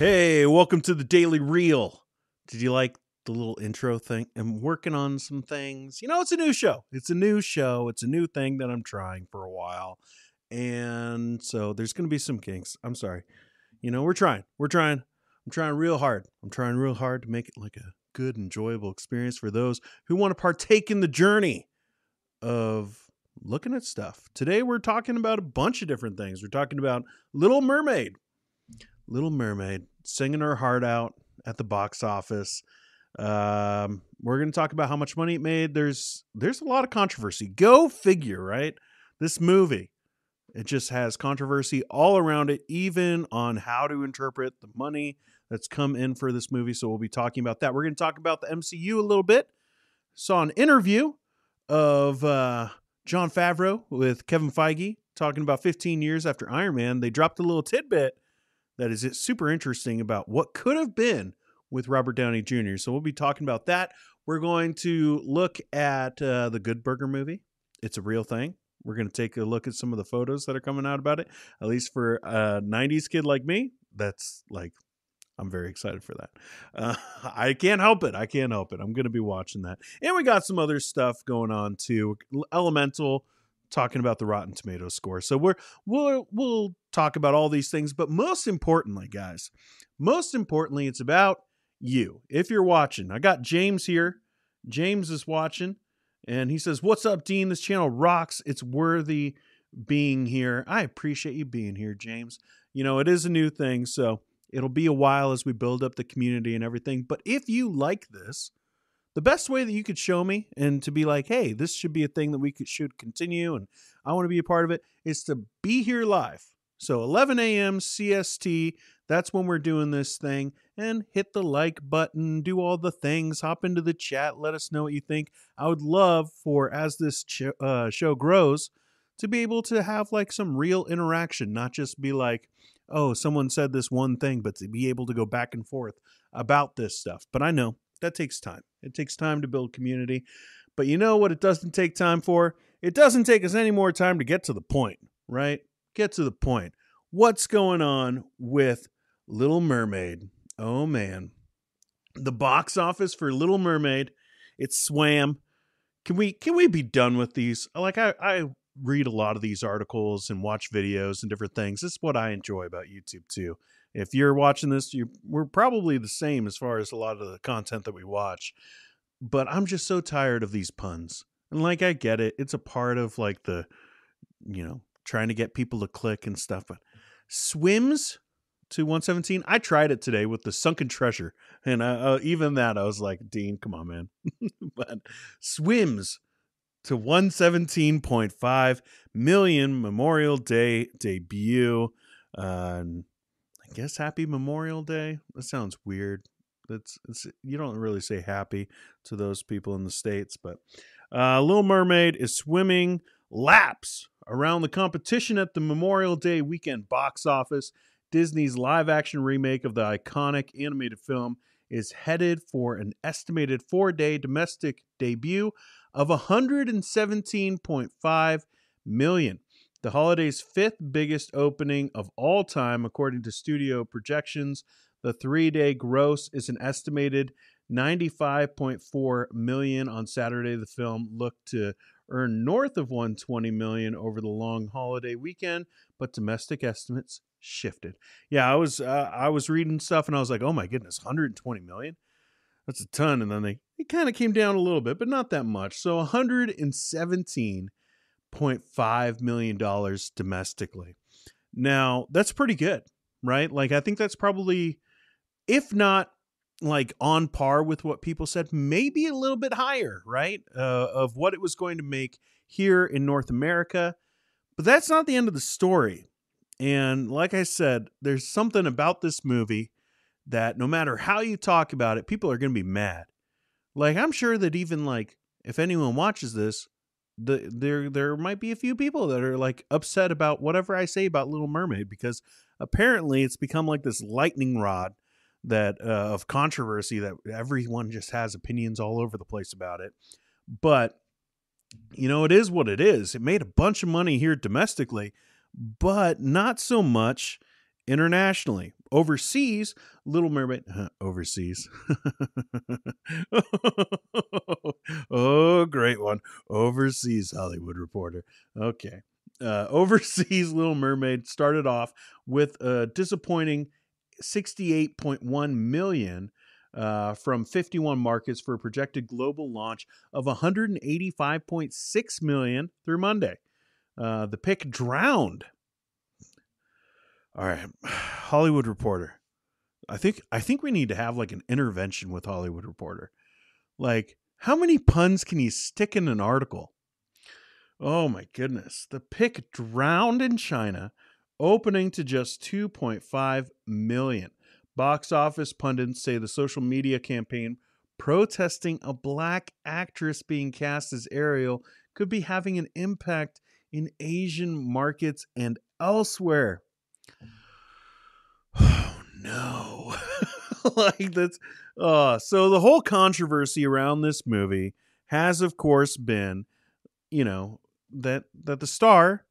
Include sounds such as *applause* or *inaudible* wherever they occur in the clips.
Hey, welcome to the Daily Reel. Did you like the little intro thing? I'm working on some things. You know, it's a new show. It's a new show. It's a new thing that I'm trying for a while. And so there's going to be some kinks. I'm sorry. You know, we're trying. We're trying. I'm trying real hard. I'm trying real hard to make it like a good, enjoyable experience for those who want to partake in the journey of looking at stuff. Today, we're talking about a bunch of different things. We're talking about Little Mermaid. Little Mermaid singing her heart out at the box office. Um, we're going to talk about how much money it made. There's there's a lot of controversy. Go figure, right? This movie, it just has controversy all around it, even on how to interpret the money that's come in for this movie. So we'll be talking about that. We're going to talk about the MCU a little bit. Saw an interview of uh, Jon Favreau with Kevin Feige talking about 15 years after Iron Man. They dropped a little tidbit that is super interesting about what could have been with Robert Downey Jr. So we'll be talking about that. We're going to look at uh, the Good Burger movie. It's a real thing. We're going to take a look at some of the photos that are coming out about it. At least for a 90s kid like me, that's like, I'm very excited for that. Uh, *laughs* I can't help it. I can't help it. I'm going to be watching that. And we got some other stuff going on too. Elemental talking about the Rotten Tomatoes score. So we're we'll we'll talk about all these things, but most importantly, guys, most importantly, it's about you. If you're watching, I got James here. James is watching, and he says, "What's up, Dean? This channel rocks. It's worthy being here. I appreciate you being here, James. You know, it is a new thing, so it'll be a while as we build up the community and everything. But if you like this." The best way that you could show me and to be like, hey, this should be a thing that we could, should continue and I want to be a part of it is to be here live. So 11 a.m. CST, that's when we're doing this thing. And hit the like button, do all the things, hop into the chat, let us know what you think. I would love for, as this ch- uh, show grows, to be able to have like some real interaction, not just be like, oh, someone said this one thing, but to be able to go back and forth about this stuff. But I know that takes time. It takes time to build community. But you know what it doesn't take time for? It doesn't take us any more time to get to the point, right? Get to the point. What's going on with Little Mermaid? Oh man. The box office for Little Mermaid, it swam. Can we can we be done with these? Like I I read a lot of these articles and watch videos and different things. This is what I enjoy about YouTube too if you're watching this, you we're probably the same as far as a lot of the content that we watch. But I'm just so tired of these puns. And like I get it, it's a part of like the you know, trying to get people to click and stuff, but swims to 117. I tried it today with the sunken treasure, and I, uh, even that I was like, Dean, come on, man. *laughs* but swims to 117.5 million Memorial Day debut. Uh, I guess Happy Memorial Day. That sounds weird. That's it's you don't really say happy to those people in the states, but uh, Little Mermaid is swimming laps around the competition at the Memorial Day weekend box office. Disney's live-action remake of the iconic animated film is headed for an estimated four-day domestic debut of 117.5 million. The holiday's fifth biggest opening of all time, according to studio projections. The three day gross is an estimated 95.4 million on Saturday. The film looked to earn north of 120 million over the long holiday weekend, but domestic estimates shifted. Yeah, I was uh, I was reading stuff and I was like, "Oh my goodness, 120 million? That's a ton." And then they it kind of came down a little bit, but not that much. So 117 $1.5 million domestically. Now, that's pretty good, right? Like, I think that's probably, if not like on par with what people said, maybe a little bit higher, right? Uh, of what it was going to make here in North America. But that's not the end of the story. And like I said, there's something about this movie that no matter how you talk about it, people are going to be mad. Like, I'm sure that even like, if anyone watches this, the there there might be a few people that are like upset about whatever I say about Little Mermaid because apparently it's become like this lightning rod that uh, of controversy that everyone just has opinions all over the place about it. But you know, it is what it is. It made a bunch of money here domestically, but not so much internationally. Overseas, Little Mermaid overseas. *laughs* oh, great one. Overseas Hollywood Reporter. Okay. Uh, *laughs* overseas Little Mermaid started off with a disappointing 68.1 million uh, from 51 markets for a projected global launch of 185.6 million through Monday. Uh, the pick drowned. All right, *sighs* *sighs* Hollywood Reporter. I think I think we need to have like an intervention with Hollywood Reporter. Like, how many puns can you stick in an article? Oh my goodness. The pick drowned in China, opening to just 2.5 million. Box office pundits say the social media campaign protesting a black actress being cast as Ariel could be having an impact in Asian markets and elsewhere. Oh no. *laughs* like that's uh so the whole controversy around this movie has of course been you know that that the star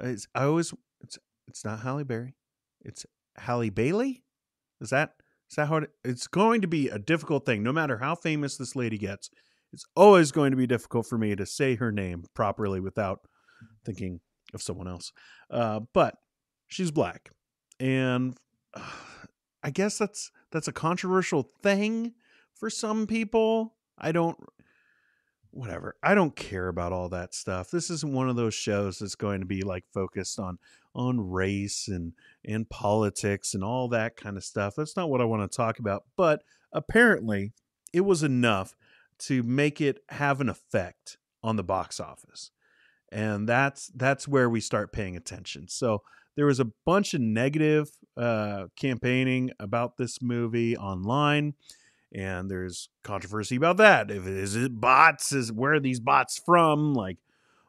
is I always it's it's not Halle Berry. It's Halle Bailey. Is that is that how it, it's going to be a difficult thing no matter how famous this lady gets. It's always going to be difficult for me to say her name properly without thinking of someone else. Uh, but she's black, and I guess that's that's a controversial thing for some people. I don't whatever. I don't care about all that stuff. This isn't one of those shows that's going to be like focused on on race and and politics and all that kind of stuff. That's not what I want to talk about. But apparently, it was enough to make it have an effect on the box office. And that's that's where we start paying attention. So there was a bunch of negative uh, campaigning about this movie online and there's controversy about that. If is it bots? Is where are these bots from? Like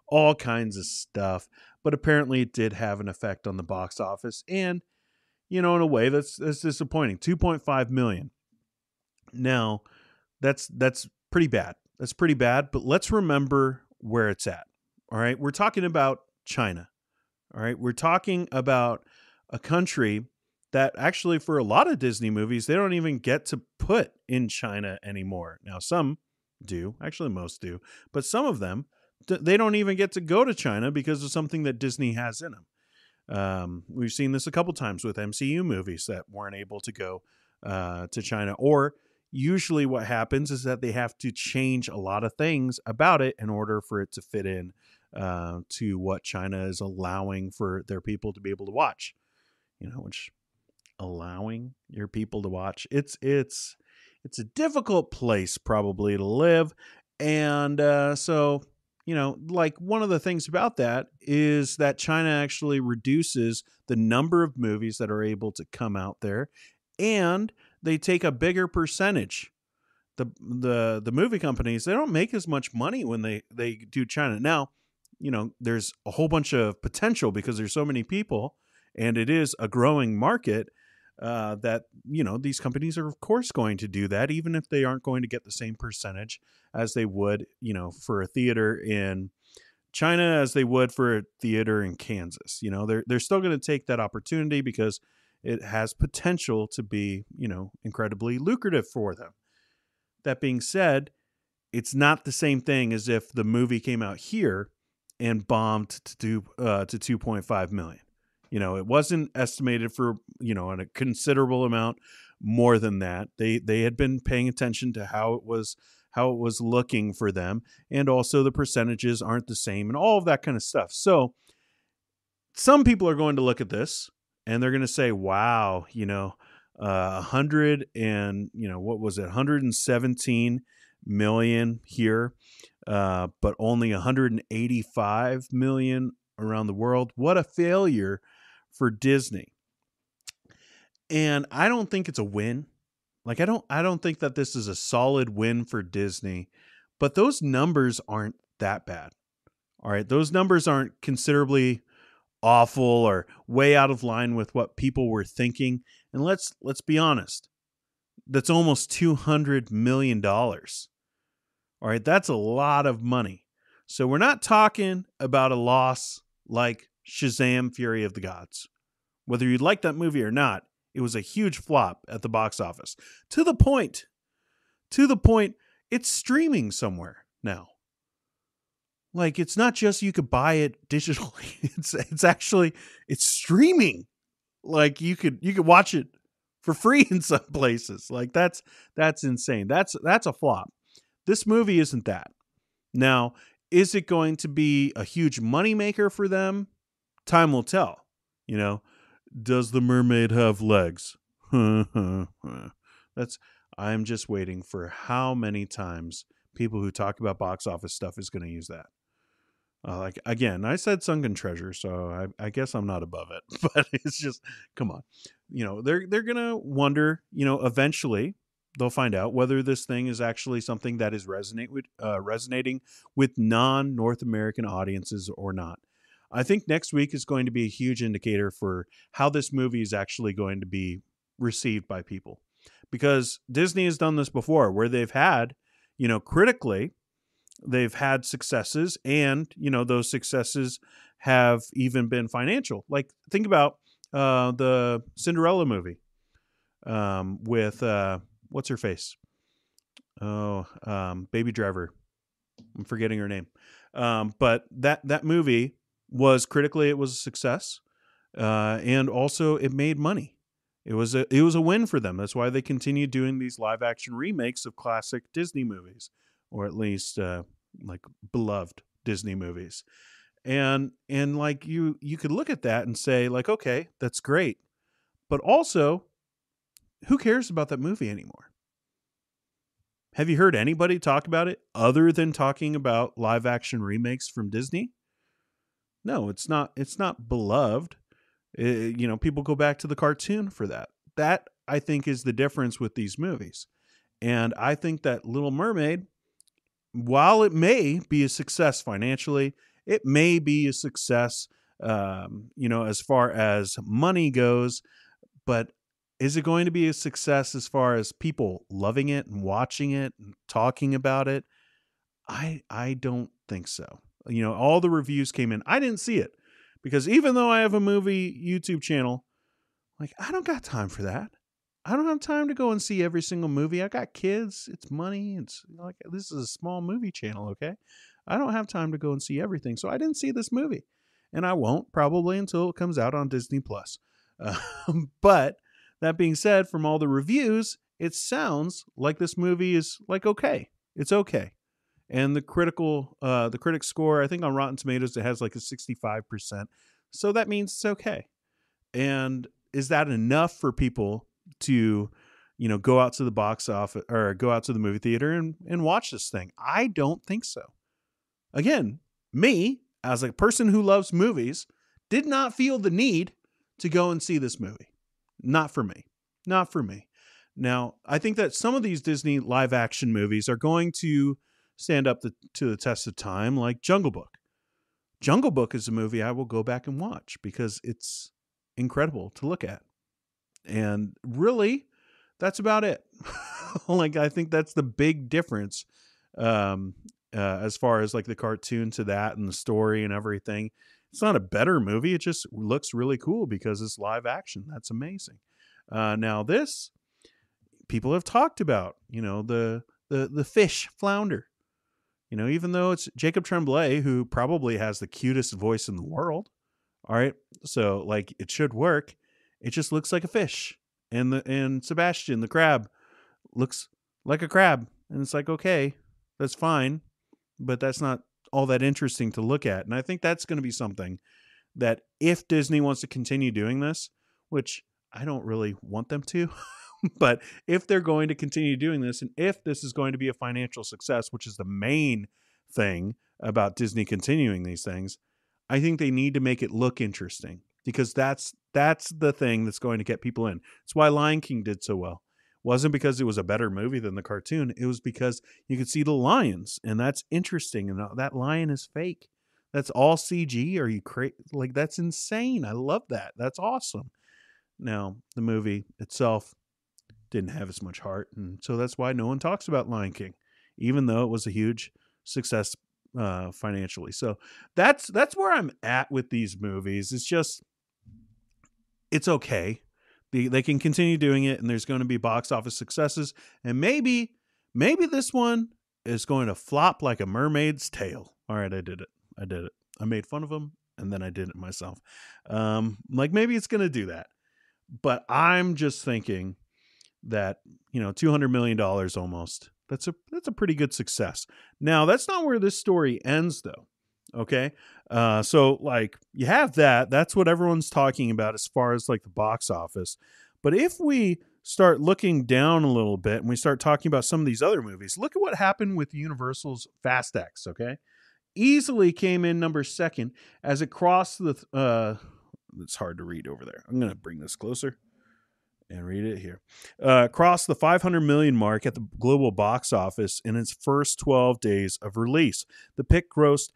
all kinds of stuff. But apparently, it did have an effect on the box office, and you know, in a way, that's that's disappointing. Two point five million. Now, that's that's pretty bad. That's pretty bad. But let's remember where it's at. All right, we're talking about China. All right, we're talking about a country that actually for a lot of Disney movies they don't even get to put in China anymore. Now some do, actually most do, but some of them they don't even get to go to China because of something that Disney has in them. Um, we've seen this a couple times with MCU movies that weren't able to go uh, to China, or usually what happens is that they have to change a lot of things about it in order for it to fit in uh, to what China is allowing for their people to be able to watch. You know, which allowing your people to watch. It's it's it's a difficult place probably to live, and uh, so you know, like one of the things about that is that China actually reduces the number of movies that are able to come out there, and they take a bigger percentage. The the the movie companies they don't make as much money when they they do China now. You know, there's a whole bunch of potential because there's so many people, and it is a growing market uh, that you know these companies are of course going to do that even if they aren't going to get the same percentage as they would you know for a theater in China as they would for a theater in Kansas. You know they're they're still going to take that opportunity because it has potential to be you know incredibly lucrative for them. That being said it's not the same thing as if the movie came out here and bombed to do uh, to 2.5 million you know, it wasn't estimated for, you know, a considerable amount more than that. They they had been paying attention to how it was how it was looking for them and also the percentages aren't the same and all of that kind of stuff. So some people are going to look at this and they're going to say, "Wow, you know, uh, 100 and, you know, what was it? 117 million here, uh, but only 185 million around the world. What a failure for Disney. And I don't think it's a win. Like I don't I don't think that this is a solid win for Disney, but those numbers aren't that bad. All right, those numbers aren't considerably awful or way out of line with what people were thinking. And let's let's be honest. That's almost 200 million dollars. All right, that's a lot of money. So we're not talking about a loss like Shazam Fury of the Gods. Whether you like that movie or not, It was a huge flop at the box office to the point, to the point it's streaming somewhere now. Like it's not just you could buy it digitally. *laughs* It's it's actually it's streaming. Like you could you could watch it for free *laughs* in some places. Like that's that's insane. That's that's a flop. This movie isn't that. Now, is it going to be a huge moneymaker for them? Time will tell. You know, does the mermaid have legs? *laughs* that's I'm just waiting for how many times people who talk about box office stuff is going to use that. Uh, like again, I said sunken treasure, so I, I, guess I'm not above it. *laughs* But it's just, come on, you know, they're they're gonna wonder, you know, eventually they'll find out whether this thing is actually something that is resonate with uh, resonating with non North American audiences or not. I think next week is going to be a huge indicator for how this movie is actually going to be received by people, because Disney has done this before, where they've had, you know, critically they've had successes and you know those successes have even been financial like think about uh the cinderella movie um with uh what's her face? Oh um baby driver. I'm forgetting her name. Um but that that movie was critically it was a success uh and also it made money. It was a it was a win for them. That's why they continue doing these live action remakes of classic disney movies or at least uh, like beloved Disney movies. And and like you you could look at that and say like okay, that's great. But also who cares about that movie anymore? Have you heard anybody talk about it other than talking about live action remakes from Disney? No, it's not it's not beloved. It, you know, people go back to the cartoon for that. That I think is the difference with these movies. And I think that Little Mermaid while it may be a success financially, it may be a success, um, you know, as far as money goes, but is it going to be a success as far as people loving it and watching it and talking about it? I I don't think so. You know, all the reviews came in. I didn't see it because even though I have a movie YouTube channel, like I don't got time for that. I don't have time to go and see every single movie. I got kids. It's money. It's like this is a small movie channel, okay? I don't have time to go and see everything. So I didn't see this movie. And I won't probably until it comes out on Disney Plus. Uh, *laughs* but that being said, from all the reviews, it sounds like this movie is like okay. It's okay. And the critical uh the critic score, I think on Rotten Tomatoes it has like a 65%. So that means it's okay. And is that enough for people to you know go out to the box office or go out to the movie theater and, and watch this thing i don't think so again me as a person who loves movies did not feel the need to go and see this movie not for me not for me now i think that some of these disney live action movies are going to stand up the, to the test of time like jungle book jungle book is a movie i will go back and watch because it's incredible to look at and really, that's about it. *laughs* like I think that's the big difference um, uh, as far as like the cartoon to that and the story and everything. It's not a better movie. It just looks really cool because it's live action. That's amazing. Uh, now this, people have talked about. You know the the the fish flounder. You know, even though it's Jacob Tremblay who probably has the cutest voice in the world. All right, so like it should work. It just looks like a fish. And the and Sebastian the crab looks like a crab. And it's like, okay, that's fine, but that's not all that interesting to look at. And I think that's going to be something that if Disney wants to continue doing this, which I don't really want them to, *laughs* but if they're going to continue doing this and if this is going to be a financial success, which is the main thing about Disney continuing these things, I think they need to make it look interesting because that's that's the thing that's going to get people in. It's why Lion King did so well. Wasn't because it was a better movie than the cartoon. It was because you could see the lions, and that's interesting. And that lion is fake. That's all CG. Are you crazy? Like that's insane. I love that. That's awesome. Now the movie itself didn't have as much heart, and so that's why no one talks about Lion King, even though it was a huge success uh, financially. So that's that's where I'm at with these movies. It's just it's okay. They, they can continue doing it, and there's going to be box office successes. And maybe, maybe this one is going to flop like a mermaid's tail. All right, I did it. I did it. I made fun of them, and then I did it myself. Um, like maybe it's going to do that. But I'm just thinking that you know, two hundred million dollars almost. That's a that's a pretty good success. Now that's not where this story ends, though. Okay. Uh, so like you have that. That's what everyone's talking about as far as like the box office. But if we start looking down a little bit and we start talking about some of these other movies, look at what happened with Universal's Fast X. Okay. Easily came in number second as it crossed the. Uh, it's hard to read over there. I'm going to bring this closer and read it here. Uh, crossed the 500 million mark at the global box office in its first 12 days of release. The pick grossed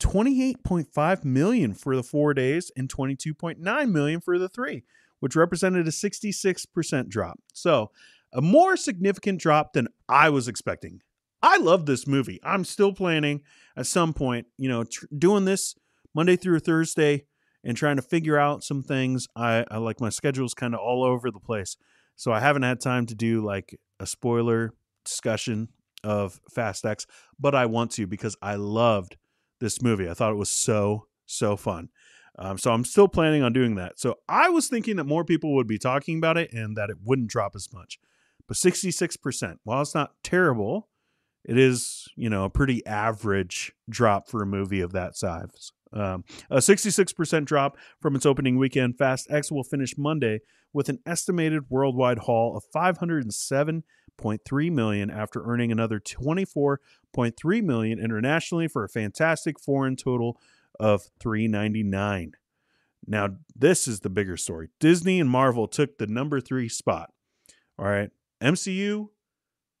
28.5 million for the 4 days and 22.9 million for the 3, which represented a 66% drop. So, a more significant drop than I was expecting. I love this movie. I'm still planning at some point, you know, tr- doing this Monday through Thursday and trying to figure out some things. I, I like my schedule's kind of all over the place. So I haven't had time to do like a spoiler discussion of Fast X, but I want to because I loved this movie. I thought it was so, so fun. Um, so I'm still planning on doing that. So I was thinking that more people would be talking about it and that it wouldn't drop as much. But 66%, while it's not terrible, it is, you know, a pretty average drop for a movie of that size. Um, a 66% drop from its opening weekend. Fast X will finish Monday with an estimated worldwide haul of 507.3 million after earning another 24.3 million internationally for a fantastic foreign total of 399. Now, this is the bigger story. Disney and Marvel took the number 3 spot. All right. MCU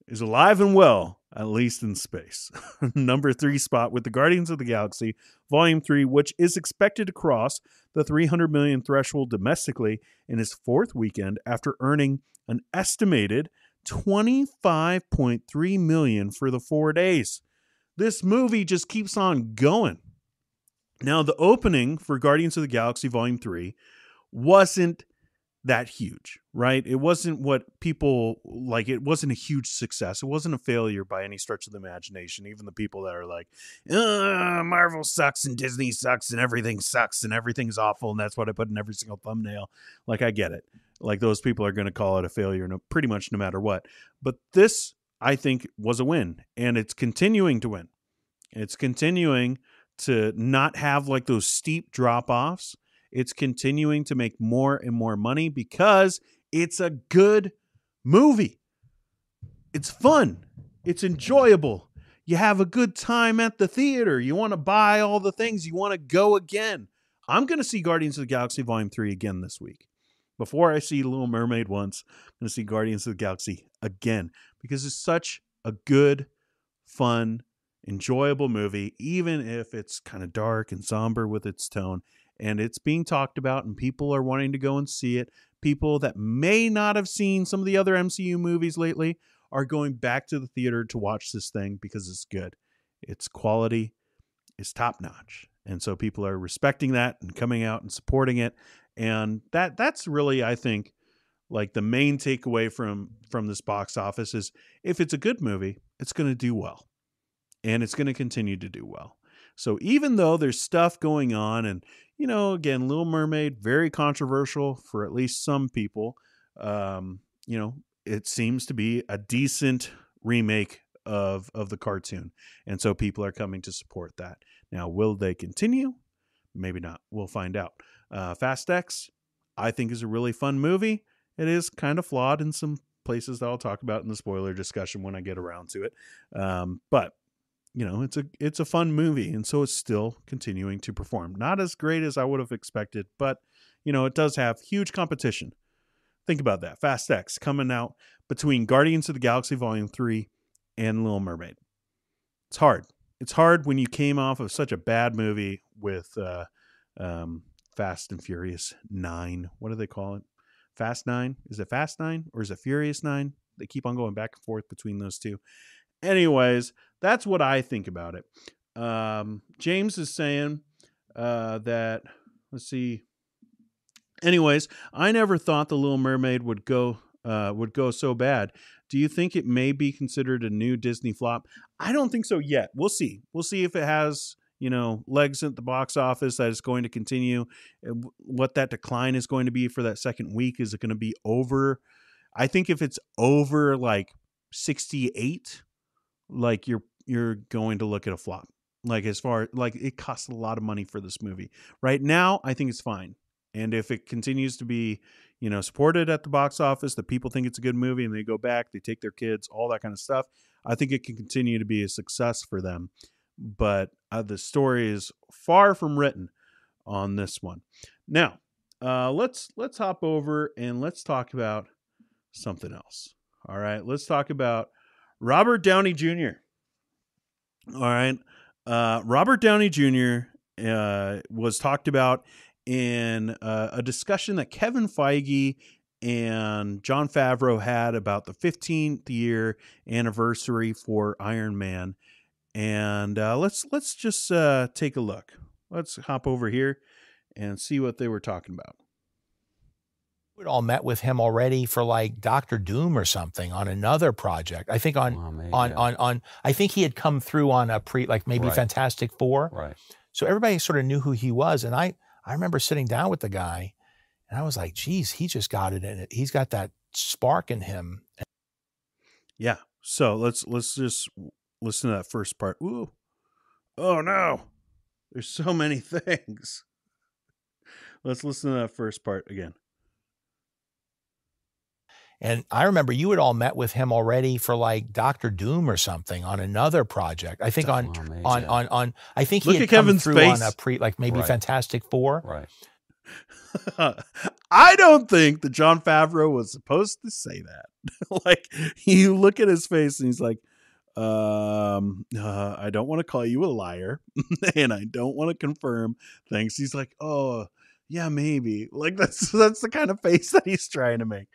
is alive and well at least in space. *laughs* Number three spot with the Guardians of the Galaxy Volume 3, which is expected to cross the 300 million threshold domestically in its fourth weekend after earning an estimated 25.3 million for the four days. This movie just keeps on going. Now, the opening for Guardians of the Galaxy Volume 3 wasn't that huge, right? It wasn't what people like. It wasn't a huge success. It wasn't a failure by any stretch of the imagination. Even the people that are like, Marvel sucks and Disney sucks and everything sucks and everything's awful and that's what I put in every single thumbnail. Like, I get it. Like, those people are going to call it a failure, no, pretty much no matter what. But this, I think, was a win, and it's continuing to win. It's continuing to not have like those steep drop offs it's continuing to make more and more money because it's a good movie. It's fun. It's enjoyable. You have a good time at the theater. You want to buy all the things. You want to go again. I'm going to see Guardians of the Galaxy Volume 3 again this week. Before I see Little Mermaid once, I'm going to see Guardians of the Galaxy again because it's such a good, fun, enjoyable movie, even if it's kind of dark and somber with its tone and it's being talked about and people are wanting to go and see it. People that may not have seen some of the other MCU movies lately are going back to the theater to watch this thing because it's good. Its quality is top notch. And so people are respecting that and coming out and supporting it. And that that's really I think like the main takeaway from from this box office is if it's a good movie, it's going to do well. And it's going to continue to do well. So even though there's stuff going on, and you know, again, Little Mermaid, very controversial for at least some people. Um, you know, it seems to be a decent remake of of the cartoon, and so people are coming to support that. Now, will they continue? Maybe not. We'll find out. Uh, Fast X, I think, is a really fun movie. It is kind of flawed in some places that I'll talk about in the spoiler discussion when I get around to it. Um, but you know, it's a it's a fun movie, and so it's still continuing to perform. Not as great as I would have expected, but you know, it does have huge competition. Think about that. Fast X coming out between Guardians of the Galaxy Volume 3 and Little Mermaid. It's hard. It's hard when you came off of such a bad movie with uh, um, Fast and Furious 9. What do they call it? Fast 9? Is it Fast 9 or is it Furious 9? They keep on going back and forth between those two. Anyways, that's what I think about it. Um, James is saying uh, that, let's see, Anyways, I never thought the Little Mermaid would go uh, would go so bad. Do you think it may be considered a new Disney flop? I don't think so yet. We'll see. We'll see if it has you know legs at the box office that is going to continue. Eh, what that decline is going to be for that second week is it going to be over? I think if it's over like sixty eight, like you're you're going to look at a flop. Like as far like it costs a lot of money for this movie. Right now, I think it's fine. And if it continues to be, you know, supported at the box office, the people think it's a good movie and they go back, they take their kids, all that kind of stuff, I think it can continue to be a success for them. But uh, the story is far from written on this one. Now, uh, let's let's hop over and let's talk about something else. All right, let's talk about Robert Downey Jr. All right, uh, Robert Downey Jr. Uh, was talked about in uh, a discussion that Kevin Feige and Jon Favreau had about the 15th year anniversary for Iron Man. And uh, let's let's just uh, take a look. Let's hop over here and see what they were talking about. We'd all met with him already for like Doctor Doom or something on another project. I think on oh, maybe, on, yeah. on on I think he had come through on a pre like maybe right. Fantastic Four. Right. So everybody sort of knew who he was, and I I remember sitting down with the guy and I was like, geez, he just got it in it. He's got that spark in him. Yeah. So let's let's just listen to that first part. Ooh. Oh no. There's so many *laughs* things. Let's listen to that first part again. And I remember you had all met with him already for like Doctor Doom or something on another project. I think on on, on on I think Look he had come Kevin's through face. on a pre like maybe right. Fantastic Four. Right. *laughs* I don't think that Jon Favreau was supposed to say that. *laughs* like you look at his face and he's like, um, uh, I don't want to call you a liar, *laughs* and I don't want to confirm things. He's like, oh yeah, maybe. Like *laughs* that's that's the kind of face that he's trying to make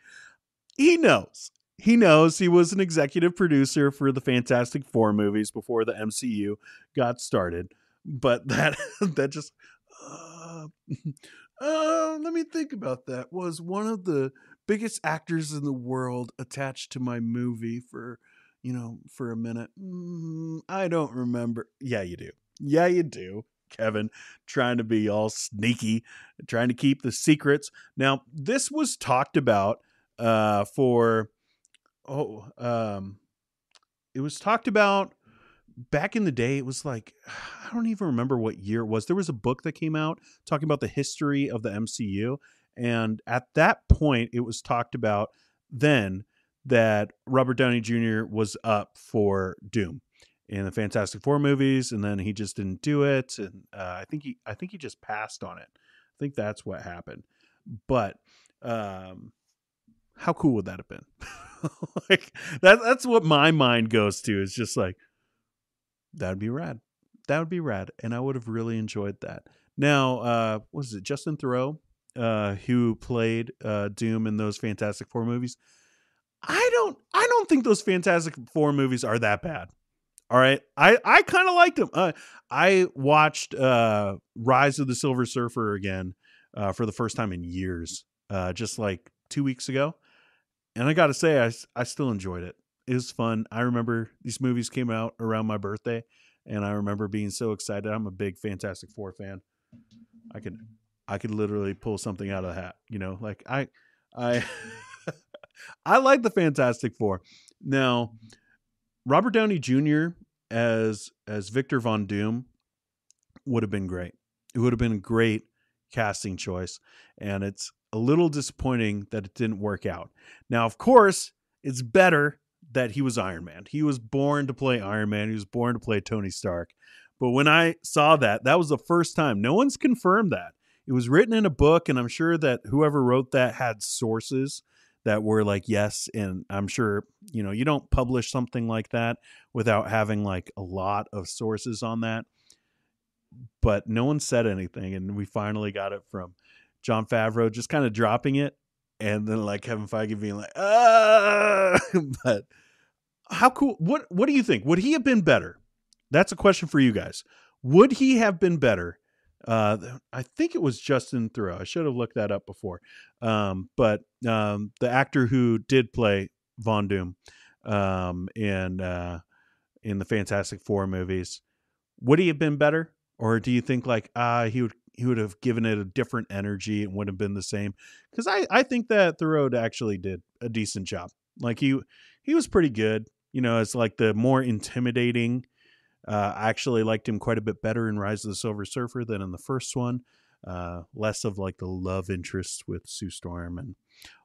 he knows. He knows he was an executive producer for the Fantastic Four movies before the MCU got started. But *laughs* that that just uh, uh, let me think about that. Was one of the biggest actors in the world attached to my movie for you know for a minute? Mm, I don't remember. Yeah, you do. Yeah, you do. Kevin trying to be all sneaky, trying to keep the secrets. Now, this was talked about uh, for oh um, it was talked about back in the day. It was like *sighs* I don't even remember what year it was. There was a book that came out talking about the history of the MCU, and at that point, it was talked about then that Robert Downey Jr. was up for Doom in the Fantastic Four movies, and then he just didn't do it, and uh, I think he I think he just passed on it. I think that's what happened. But um, how cool would that have been? *laughs* like that that's what my mind goes to. Is just like that would be rad. That would be rad, and I would have really enjoyed that. Now, uh, was it Justin Theroux uh, who played uh, Doom in those Fantastic Four movies? I don't. I don't think those Fantastic Four movies are that bad. All right, I I kind of liked them. Uh, I watched uh, Rise of the Silver Surfer again uh, for the first time in years, uh, just like two weeks ago, and I got to say, I, I still enjoyed it. It was fun. I remember these movies came out around my birthday, and I remember being so excited. I'm a big Fantastic Four fan. I could I could literally pull something out of the hat. You know, like I I *laughs* I like the Fantastic Four. Now, mm-hmm. Robert Downey Jr. as as Victor Von Doom would have been great. It would have been a great casting choice, and it's a little disappointing that it didn't work out. Now, of course, it's better that he was Iron Man. He was born to play Iron Man. He was born to play Tony Stark. But when I saw that, that was the first time. No one's confirmed that. It was written in a book, and I'm sure that whoever wrote that had sources that were like, yes. And I'm sure, you know, you don't publish something like that without having like a lot of sources on that. But no one said anything. And we finally got it from Jon Favreau just kind of dropping it, and then like Kevin Feige being like, ah. *laughs* but how cool? What What do you think? Would he have been better? That's a question for you guys. Would he have been better Uh, I think it was Justin Theroux. I should have looked that up before. Um, but um, the actor who did play Von Doom um, in uh, in the Fantastic Four movies, would he have been better, or do you think like ah uh, he would he would have given it a different energy and would have been the same? Because I I think that Thoreau actually did a decent job. Like he he was pretty good. You know, as like the more intimidating uh, I actually liked him quite a bit better in Rise of the Silver Surfer than in the first one. Uh, less of like the love interest with Sue Storm and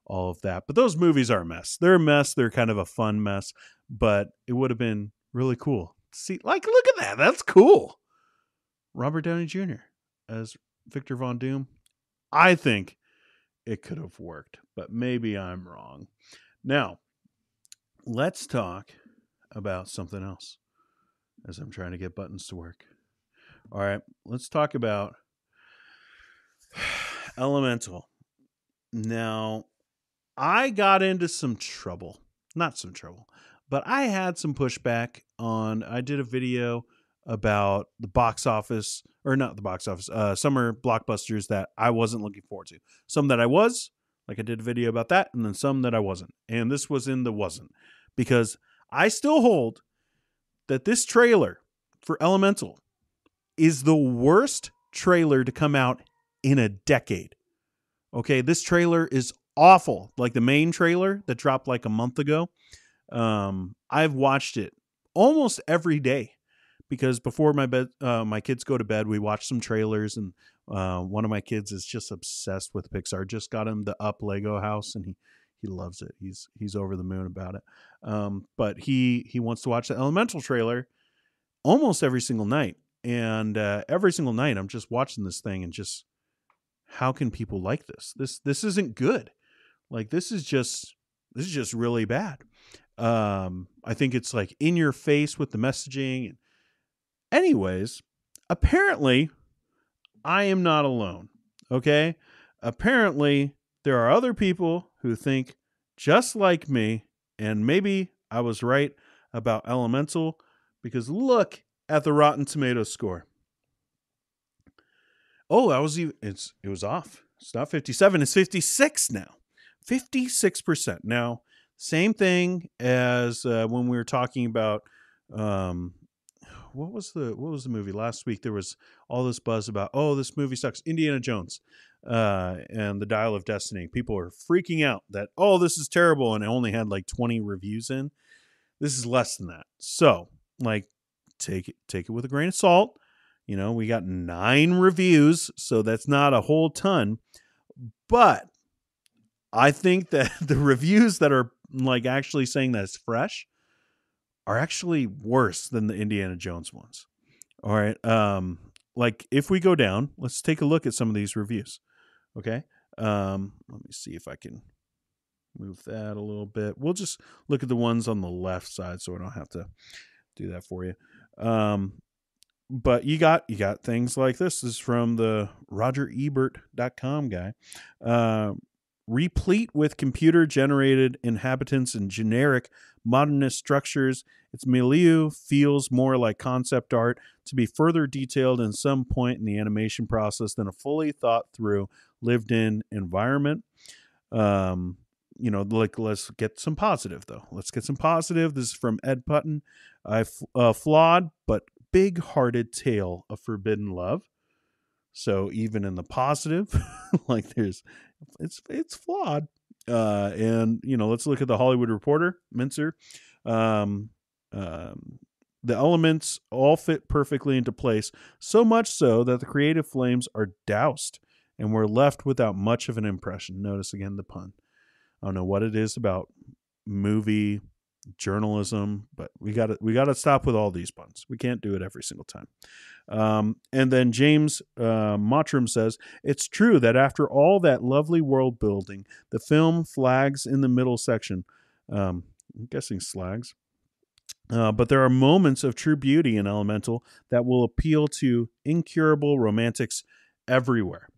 all of that. But those movies are a mess. They're a mess. They're kind of a fun mess, but it would have been really cool. See, like, look at that. That's cool. Robert Downey Jr. as Victor Von Doom. I think it could have worked, but maybe I'm wrong. Now, let's talk about something else as I'm trying to get buttons to work. All right, let's talk about *sighs* Elemental. Now, I got into some trouble. Not some trouble, but I had some pushback on. I did a video about the box office, or not the box office, uh, summer blockbusters that I wasn't looking forward to. Some that I was, like I did a video about that, and then some that I wasn't. And this was in the wasn't because I still hold that this trailer for Elemental is the worst trailer to come out in a decade. Okay, this trailer is awful. Like the main trailer that dropped like a month ago. Um, I've watched it almost every day because before my bed, uh, my kids go to bed, we watch some trailers, and uh, one of my kids is just obsessed with Pixar. Just got him the Up Lego house, and he he loves it. He's he's over the moon about it. Um, but he he wants to watch the Elemental trailer almost every single night, and uh, every single night I'm just watching this thing and just how can people like this? This this isn't good. Like this is just this is just really bad. Um, I think it's like in your face with the messaging. Anyways, apparently I am not alone. Okay. Apparently, there are other people who think just like me, and maybe I was right about Elemental because look at the Rotten Tomatoes score. Oh, I was even it's it was off. It's not 57, it's 56 now. 56%. Now, same thing as uh, when we were talking about um what was the what was the movie last week there was all this buzz about oh this movie sucks indiana jones uh, and the Dial of Destiny. People are freaking out that oh this is terrible, and it only had like 20 reviews in. This is less than that. So like take it take it with a grain of salt. You know, we got nine reviews, so that's not a whole ton. But I think that *laughs* the reviews that are like actually saying that it's fresh are actually worse than the Indiana Jones ones. All right. Um, like if we go down, let's take a look at some of these reviews. Okay. Um, let me see if I can move that a little bit. We'll just look at the ones on the left side so I don't have to do that for you. Um, but you got you got things like this. This is from the roger RogerEbert.com guy. Uh, replete with computer generated inhabitants and generic modernist structures. Its milieu feels more like concept art to be further detailed in some point in the animation process than a fully thought through lived in environment. Um, you know, like let's get some positive though. Let's get some positive. This is from Ed Potton. I flawed but big-hearted tale of forbidden love. So even in the positive, *laughs* like there's, it's it's flawed. Uh, and you know, let's look at the Hollywood Reporter, Mincer. Um, um, the elements all fit perfectly into place, so much so that the creative flames are doused and we're left without much of an impression. Notice again the pun. I don't know what it is about movie journalism, but we got to we got to stop with all these puns. We can't do it every single time. Um, and then James uh, Mottram says it's true that after all that lovely world building, the film flags in the middle section. Um, I'm guessing slags. Uh, but there are moments of true beauty in Elemental that will appeal to incurable romantics everywhere.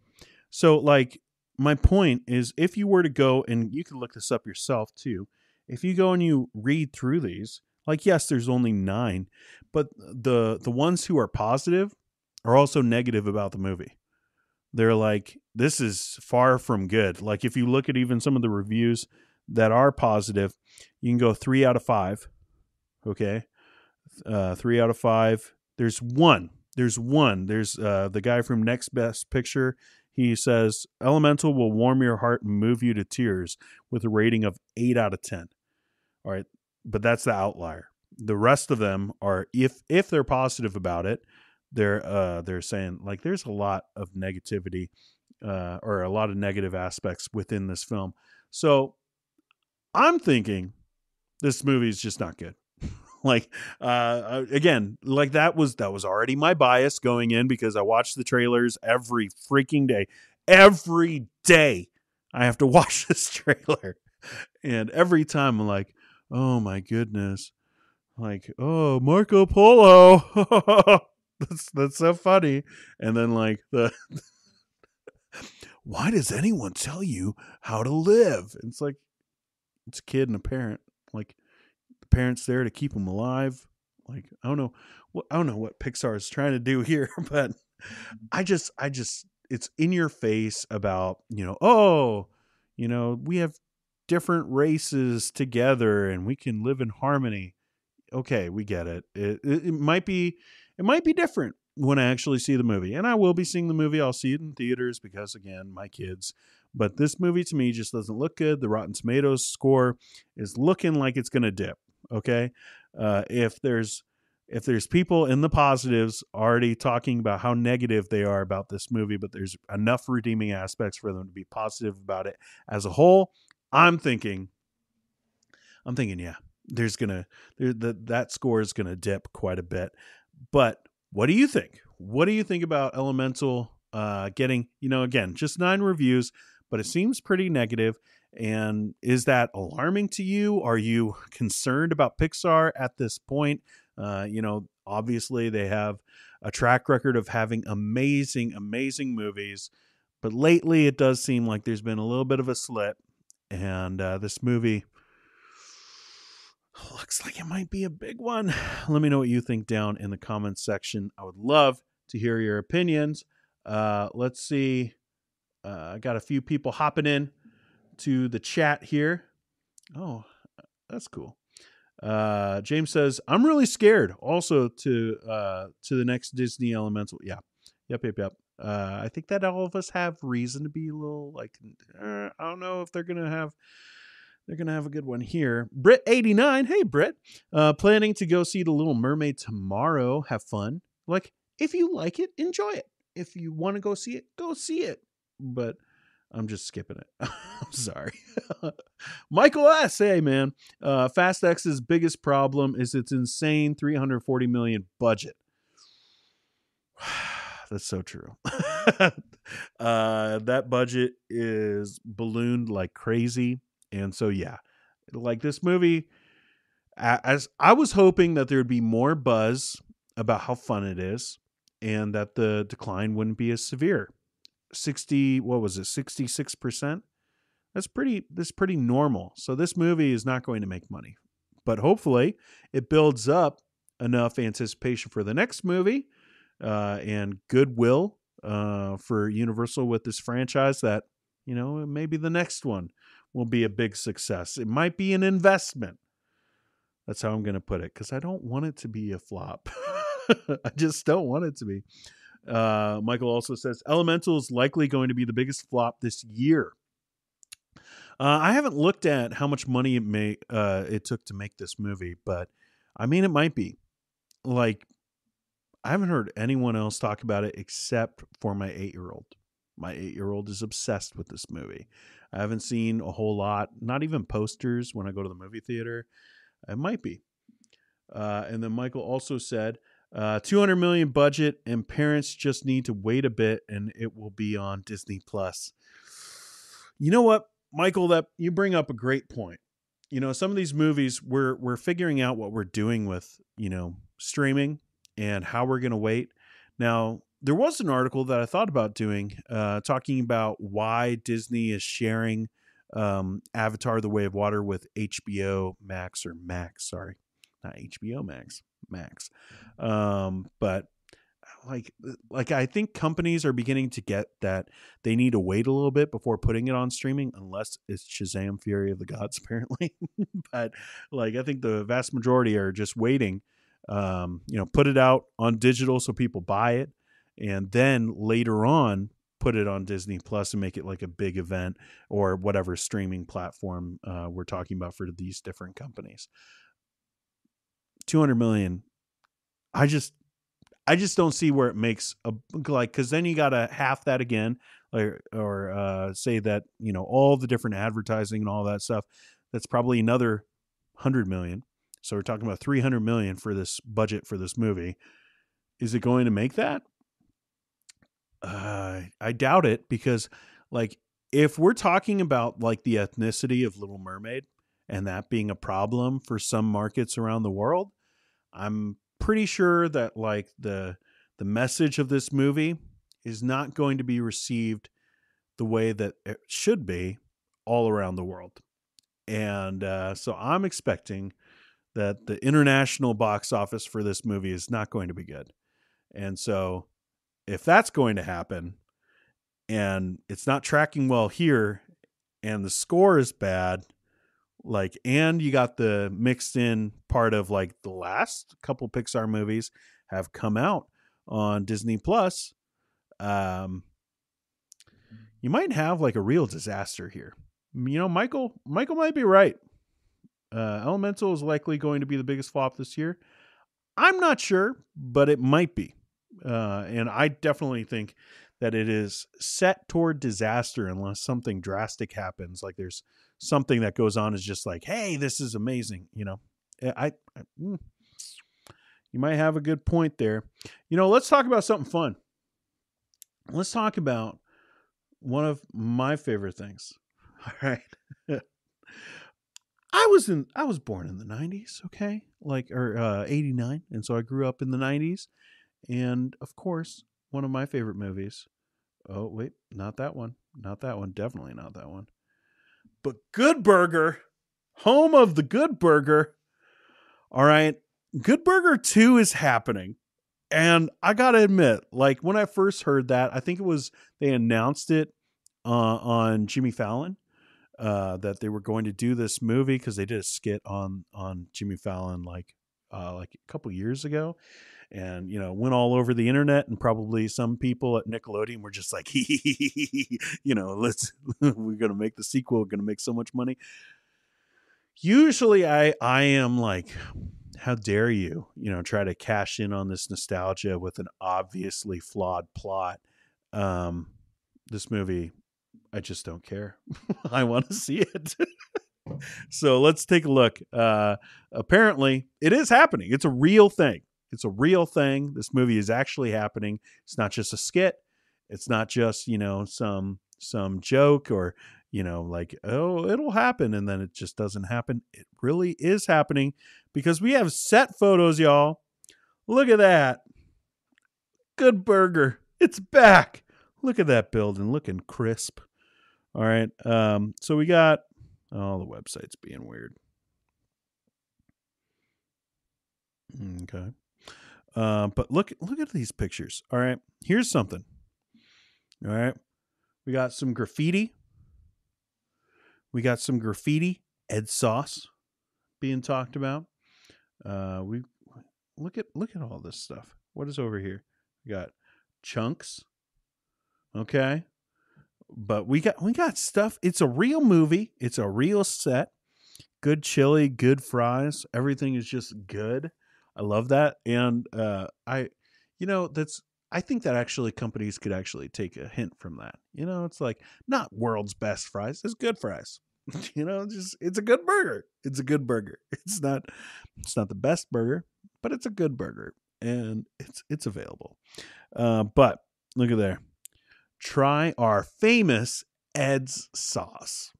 So, like, my point is if you were to go and you can look this up yourself too, if you go and you read through these, like yes, there's only nine, but the the ones who are positive are also negative about the movie. They're like, this is far from good. Like, if you look at even some of the reviews that are positive, you can go three out of five. Okay. Uh, three out of five. There's one. There's one. There's uh, the guy from Next Best Picture. He says Elemental will warm your heart and move you to tears with a rating of eight out of ten. All right, but that's the outlier. The rest of them are if if they're positive about it, they're uh they're saying like there's a lot of negativity uh or a lot of negative aspects within this film. So I'm thinking this movie is just not good. Like uh, uh again, like that was that was already my bias going in because I watched the trailers every freaking day. Every day I have to *laughs* watch this trailer. And every time I'm like, "Oh my goodness." Like, "Oh, Marco Polo." *laughs* that's that's so funny. And then like the *laughs* why does anyone tell you how to live? It's like it's a kid and a parent. Like the parents there to keep them alive. Like I don't know what I don't know what Pixar is trying to do *laughs* here, but I just I just it's in your face about, you know, oh, you know, we have different races together and we can live in harmony. Okay, we get it. It, it, it might be it might be different when I actually see the movie. And I will be seeing the movie. I'll see it in theaters because, again, my kids. But this movie to me just doesn't look good. The Rotten Tomatoes score is looking like it's going to dip. Okay. Uh, if there's if there's people in the positives already talking about how negative they are about this movie, but there's enough redeeming aspects for them to be positive about it as a whole, I'm thinking, I'm thinking, yeah, there's gonna there, that that score is gonna dip quite a bit. But what do you think? What do you think about Elemental uh, getting, you know, again, just nine reviews, but it seems pretty negative. And is that alarming to you? Are you concerned about Pixar at this point? Uh, you know, obviously they have a track record of having amazing, amazing movies, but lately it does seem like there's been a little bit of a slip. And uh, this movie *sighs* looks like it might be a big one. *sighs* Let me know what you think down in the comments section. I would love to hear your opinions. Uh, let's see. Uh, I got a few people hopping in to the chat here. Oh, that's cool. Uh, James says, "I'm really scared." Also to uh, to the next Disney Elemental. Yeah, yep, yep, yep. Uh, I think that all of us have reason to be a little like, uh, I don't know if they're gonna have they're to have a good one here. Brit89. Hey, Brit. Uh, planning to go see The Little Mermaid tomorrow. Have fun. Like, if you like it, enjoy it. If you want to go see it, go see it. But I'm just skipping it. *laughs* I'm sorry. *laughs* Michael S. Hey, man. Uh, Fast X's biggest problem is its insane 340 million budget. *sighs* That's so true. *laughs* uh, that budget is ballooned like crazy and so, yeah, like this movie, as I was hoping that there would be more buzz about how fun it is and that the decline wouldn't be as severe. 60, what was it, 66%? That's pretty, that's pretty normal. So this movie is not going to make money. But hopefully it builds up enough anticipation for the next movie uh, and goodwill uh, for Universal with this franchise that, you know, maybe the next one will be a big success. It might be an investment. That's how I'm going to put it because I don't want it to be a flop. *laughs* I just don't want it to be. Uh, Michael also says Elemental is likely going to be the biggest flop this year. Uh, I haven't looked at how much money it may uh, it took to make this movie, but I mean it might be. Like I haven't heard anyone else talk about it except for my eight year old. My eight year old is obsessed with this movie. I haven't seen a whole lot, not even posters when I go to the movie theater. It might be. Uh, and then Michael also said, uh, 200 million budget, and parents just need to wait a bit, and it will be on Disney Plus. You know what, Michael? That you bring up a great point. You know, some of these movies we're we're figuring out what we're doing with you know streaming and how we're going to wait. Now, there was an article that I thought about doing, uh, talking about why Disney is sharing um, Avatar: The Way of Water with HBO Max or Max. Sorry, not HBO Max, Max. Um, but like like I think companies are beginning to get that they need to wait a little bit before putting it on streaming unless it's Shazam Fury of the Gods *laughs* apparently. but like I think the vast majority are just waiting um, you know, put it out on digital so people buy it and then later on put it on Disney Plus and make it like a big event or whatever streaming platform uh, we're talking about for these different companies. 200 million I just I just don't see where it makes a like because then you got to half that again, or or uh, say that you know all the different advertising and all that stuff. That's probably another hundred million. So we're talking about three hundred million for this budget for this movie. Is it going to make that? Uh, I doubt it because, like, if we're talking about like the ethnicity of Little Mermaid and that being a problem for some markets around the world, I'm pretty sure that like the the message of this movie is not going to be received the way that it should be all around the world. And uh, so I'm expecting that the international box office for this movie is not going to be good. And so if that's going to happen and it's not tracking well here and the score is bad, like and you got the mixed in part of like the last couple Pixar movies have come out on Disney Plus um you might have like a real disaster here. You know Michael Michael might be right. Uh Elemental is likely going to be the biggest flop this year. I'm not sure but it might be. Uh and I definitely think that it is set toward disaster unless something drastic happens like there's something that goes on is just like, hey, this is amazing. You know, eh, I, I mm, you might have a good point there. You know, let's talk about something fun. Let's talk about one of my favorite things. *laughs* All right. I was in I was born in the 90s, okay? Like or uh 89, and so I grew up in the 90s. And of course, one of my favorite movies. Oh, wait, not that one. Not that one. Definitely not that one. But Good Burger, home of the Good Burger. All right. Good Burger 2 is happening. And I got to admit, like when I first heard that, I think it was they announced it uh, on Jimmy Fallon uh, that they were going to do this movie because they did a skit on on Jimmy Fallon like uh, like a couple years ago, and you know went all over the internet and probably some people at nickelodeon were just like *laughs* you know let's *laughs* we're gonna make the sequel we're gonna make so much money. Usually i i am like how dare you you know try to cash in on this nostalgia with an obviously flawed plot. Um this movie i just don't care. *laughs* I want to see it. So let's take a look. Uh apparently it is happening. It's a real thing it's a real thing. This movie is actually happening. It's not just a skit. It's not just, you know, some some joke or, you know, like, oh, it'll happen and then it just doesn't happen. It really is happening because we have set photos, y'all. Look at that. Good burger. It's back. Look at that building looking crisp. All right. Um, so we got oh the website's being weird. Okay. Uh, but look look at these pictures. All right. Here's something. All right. We got some graffiti. We got some graffiti. Ed Sauce being talked about. Uh, we look at look at all this stuff. What is over here? We got chunks. Okay. But we got we got stuff. It's a real movie. It's a real set. Good chili, good fries. Everything is just good. I love that, and uh, I, you know, that's I think that actually companies could actually take a hint from that. You know, it's like not world's best fries, it's good fries. *laughs* you know, just it's a good burger. It's a good burger. *laughs* It's not it's not the best burger, but it's a good burger and it's it's available. Uh, but look at there. Try our famous Ed's sauce.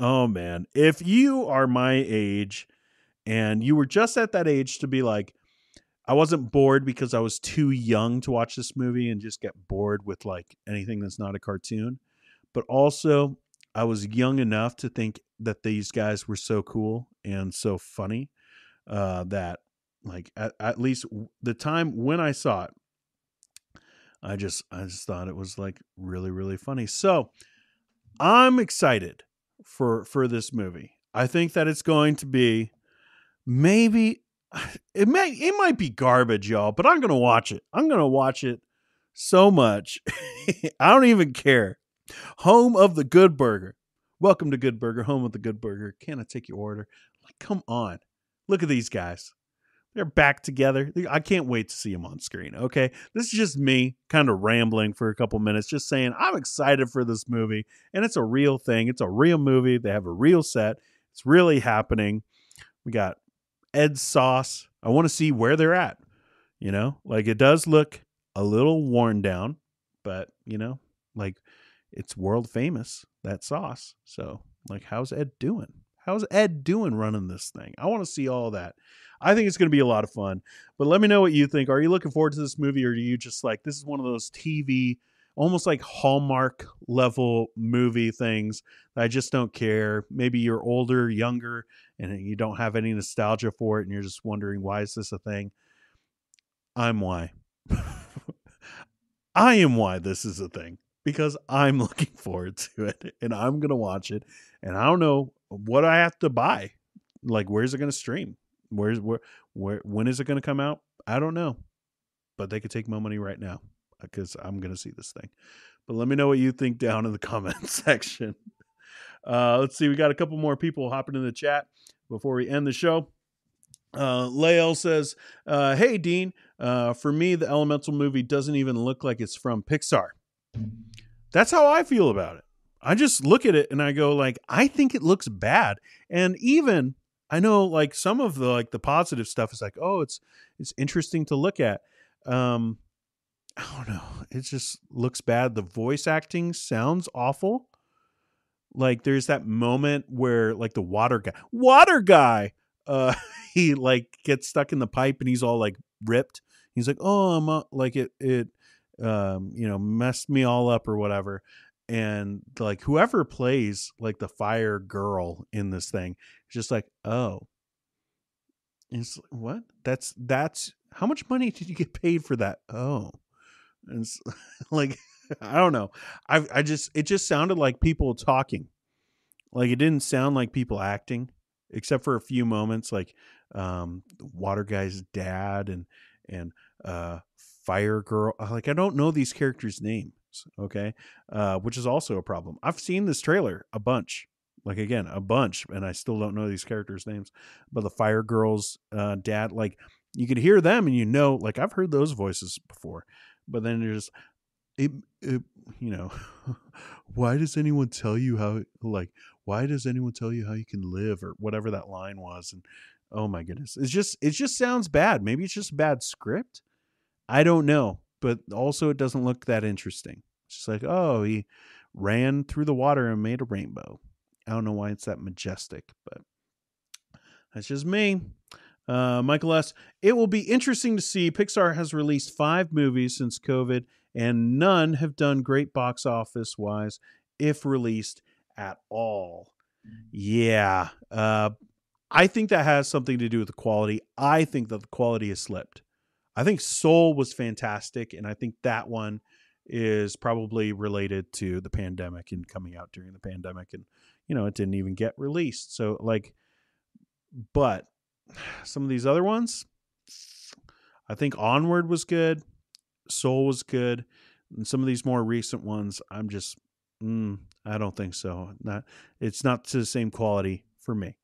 Oh man, if you are my age and you were just at that age to be like I wasn't bored because I was too young to watch this movie and just get bored with like anything that's not a cartoon. But also, I was young enough to think that these guys were so cool and so funny uh, that, like, at, at least the time when I saw it, I just I just thought it was like really really funny. So I'm excited for for this movie. I think that it's going to be maybe *sighs* it may it might be garbage, y'all, but I'm gonna watch it. I'm gonna watch it so much. *laughs* I don't even care. Home of the Good Burger. Welcome to Good Burger, home of the Good Burger. Can I take your order? Like, come on. Look at these guys. They're back together. I can't wait to see them on screen. Okay. This is just me kind of rambling for a couple minutes, just saying I'm excited for this movie. And it's a real thing. It's a real movie. They have a real set. It's really happening. We got Ed Sauce. I want to see where they're at. You know, like it does look a little worn down, but you know, like it's world famous that sauce. So, like, how's Ed doing? How's Ed doing running this thing? I want to see all that. I think it's going to be a lot of fun. But let me know what you think. Are you looking forward to this movie, or do you just like this is one of those TV, almost like Hallmark level movie things I just don't care? Maybe you're older, younger, and you don't have any nostalgia for it, and you're just wondering why is this a thing? I'm why. *laughs* I am why this is a thing because I'm *laughs* looking forward to it and I'm to watch it. And I don't know what I have to buy. Like, where's it to stream? Where's where, where, when is it to come out? I don't know. But they could take my money right now because I'm to see this thing. But let me know what you think down in the *laughs* comment section. Uh, let's see. We got a couple more people hopping in the chat before we end the show. Uh, Lael says, uh, "Hey Dean, uh, for me, the Elemental movie doesn't even look like it's from Pixar. That's how I feel about it. I just look at it and I go like, I think it looks bad. And even I know like some of the like the positive stuff is like, oh, it's it's interesting to look at. Um, I don't know. It just looks bad. The voice acting sounds awful. Like there's that moment where like the water guy, water guy, uh, *laughs* he like gets stuck in the pipe and he's all like ripped. He's like, oh, I'm uh, like it it um, you know, messed me all up or whatever. And like whoever plays like the fire girl in this thing, just like, oh, it's what? That's that's how much money did you get paid for that? Oh, and it's *laughs* like *laughs* I don't know. I I just it just sounded like people talking, like it didn't sound like people acting, except for a few moments, like um, Water Guy's dad and and uh, Fire Girl. Uh, like I don't know these characters' names. Okay, uh, which is also a problem. I've seen this trailer a bunch, like again a bunch, and I still don't know these characters' names. But the Fire Girl's uh, dad, like you could hear them, and you know, like I've heard those voices before. But then there's, it, it, you know, *laughs* why does anyone tell you how? Like, why does anyone tell you how you can live, or whatever that line was? And oh my goodness, it's just it just sounds bad. Maybe it's just a bad script I don't know, but also it doesn't look that interesting. It's just like, oh, he ran through the water and made a rainbow. I don't know why it's that majestic, but that's just me. Uh, Michael S. It will be interesting to see. Pixar has released five movies since COVID, and none have done great box office wise, if released at all. Yeah. Uh, I think that has something to do with the quality. I think that the quality has slipped. I think Soul was fantastic, and I think that one is probably related to the pandemic and coming out during the pandemic, and you know it didn't even get released. So like, but *sighs* some of these other ones, I think Onward was good, Soul was good, and some of these more recent ones, I'm just, mm, I don't think so. Not, it's not to the same quality for me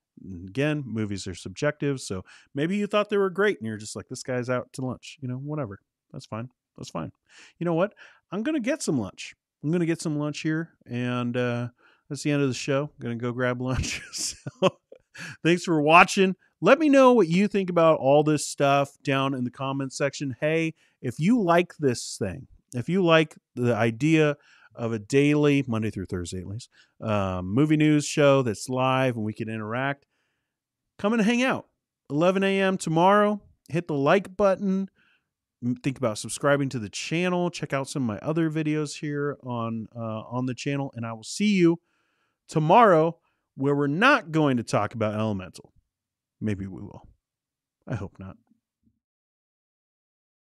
again, movies are subjective. So maybe you thought they were great and you're just like, this guy's out to lunch, you know, whatever. That's fine. That's fine. You know what? I'm to get some lunch. I'm to get some lunch here. And uh, that's the end of the show. I'm to go grab *laughs* lunch. so thanks for watching. Let me know what you think about all this stuff down in the comments section. Hey, if you like this thing, if you like the idea of a daily, Monday through Thursday at least, um, movie news show that's live and we can interact, come and hang out. 11 a.m. tomorrow. Hit the like button. Think about subscribing to the channel. Check out some of my other videos here on uh, on the channel, and I will see you tomorrow, where we're not going to talk about elemental. Maybe we will. I hope not.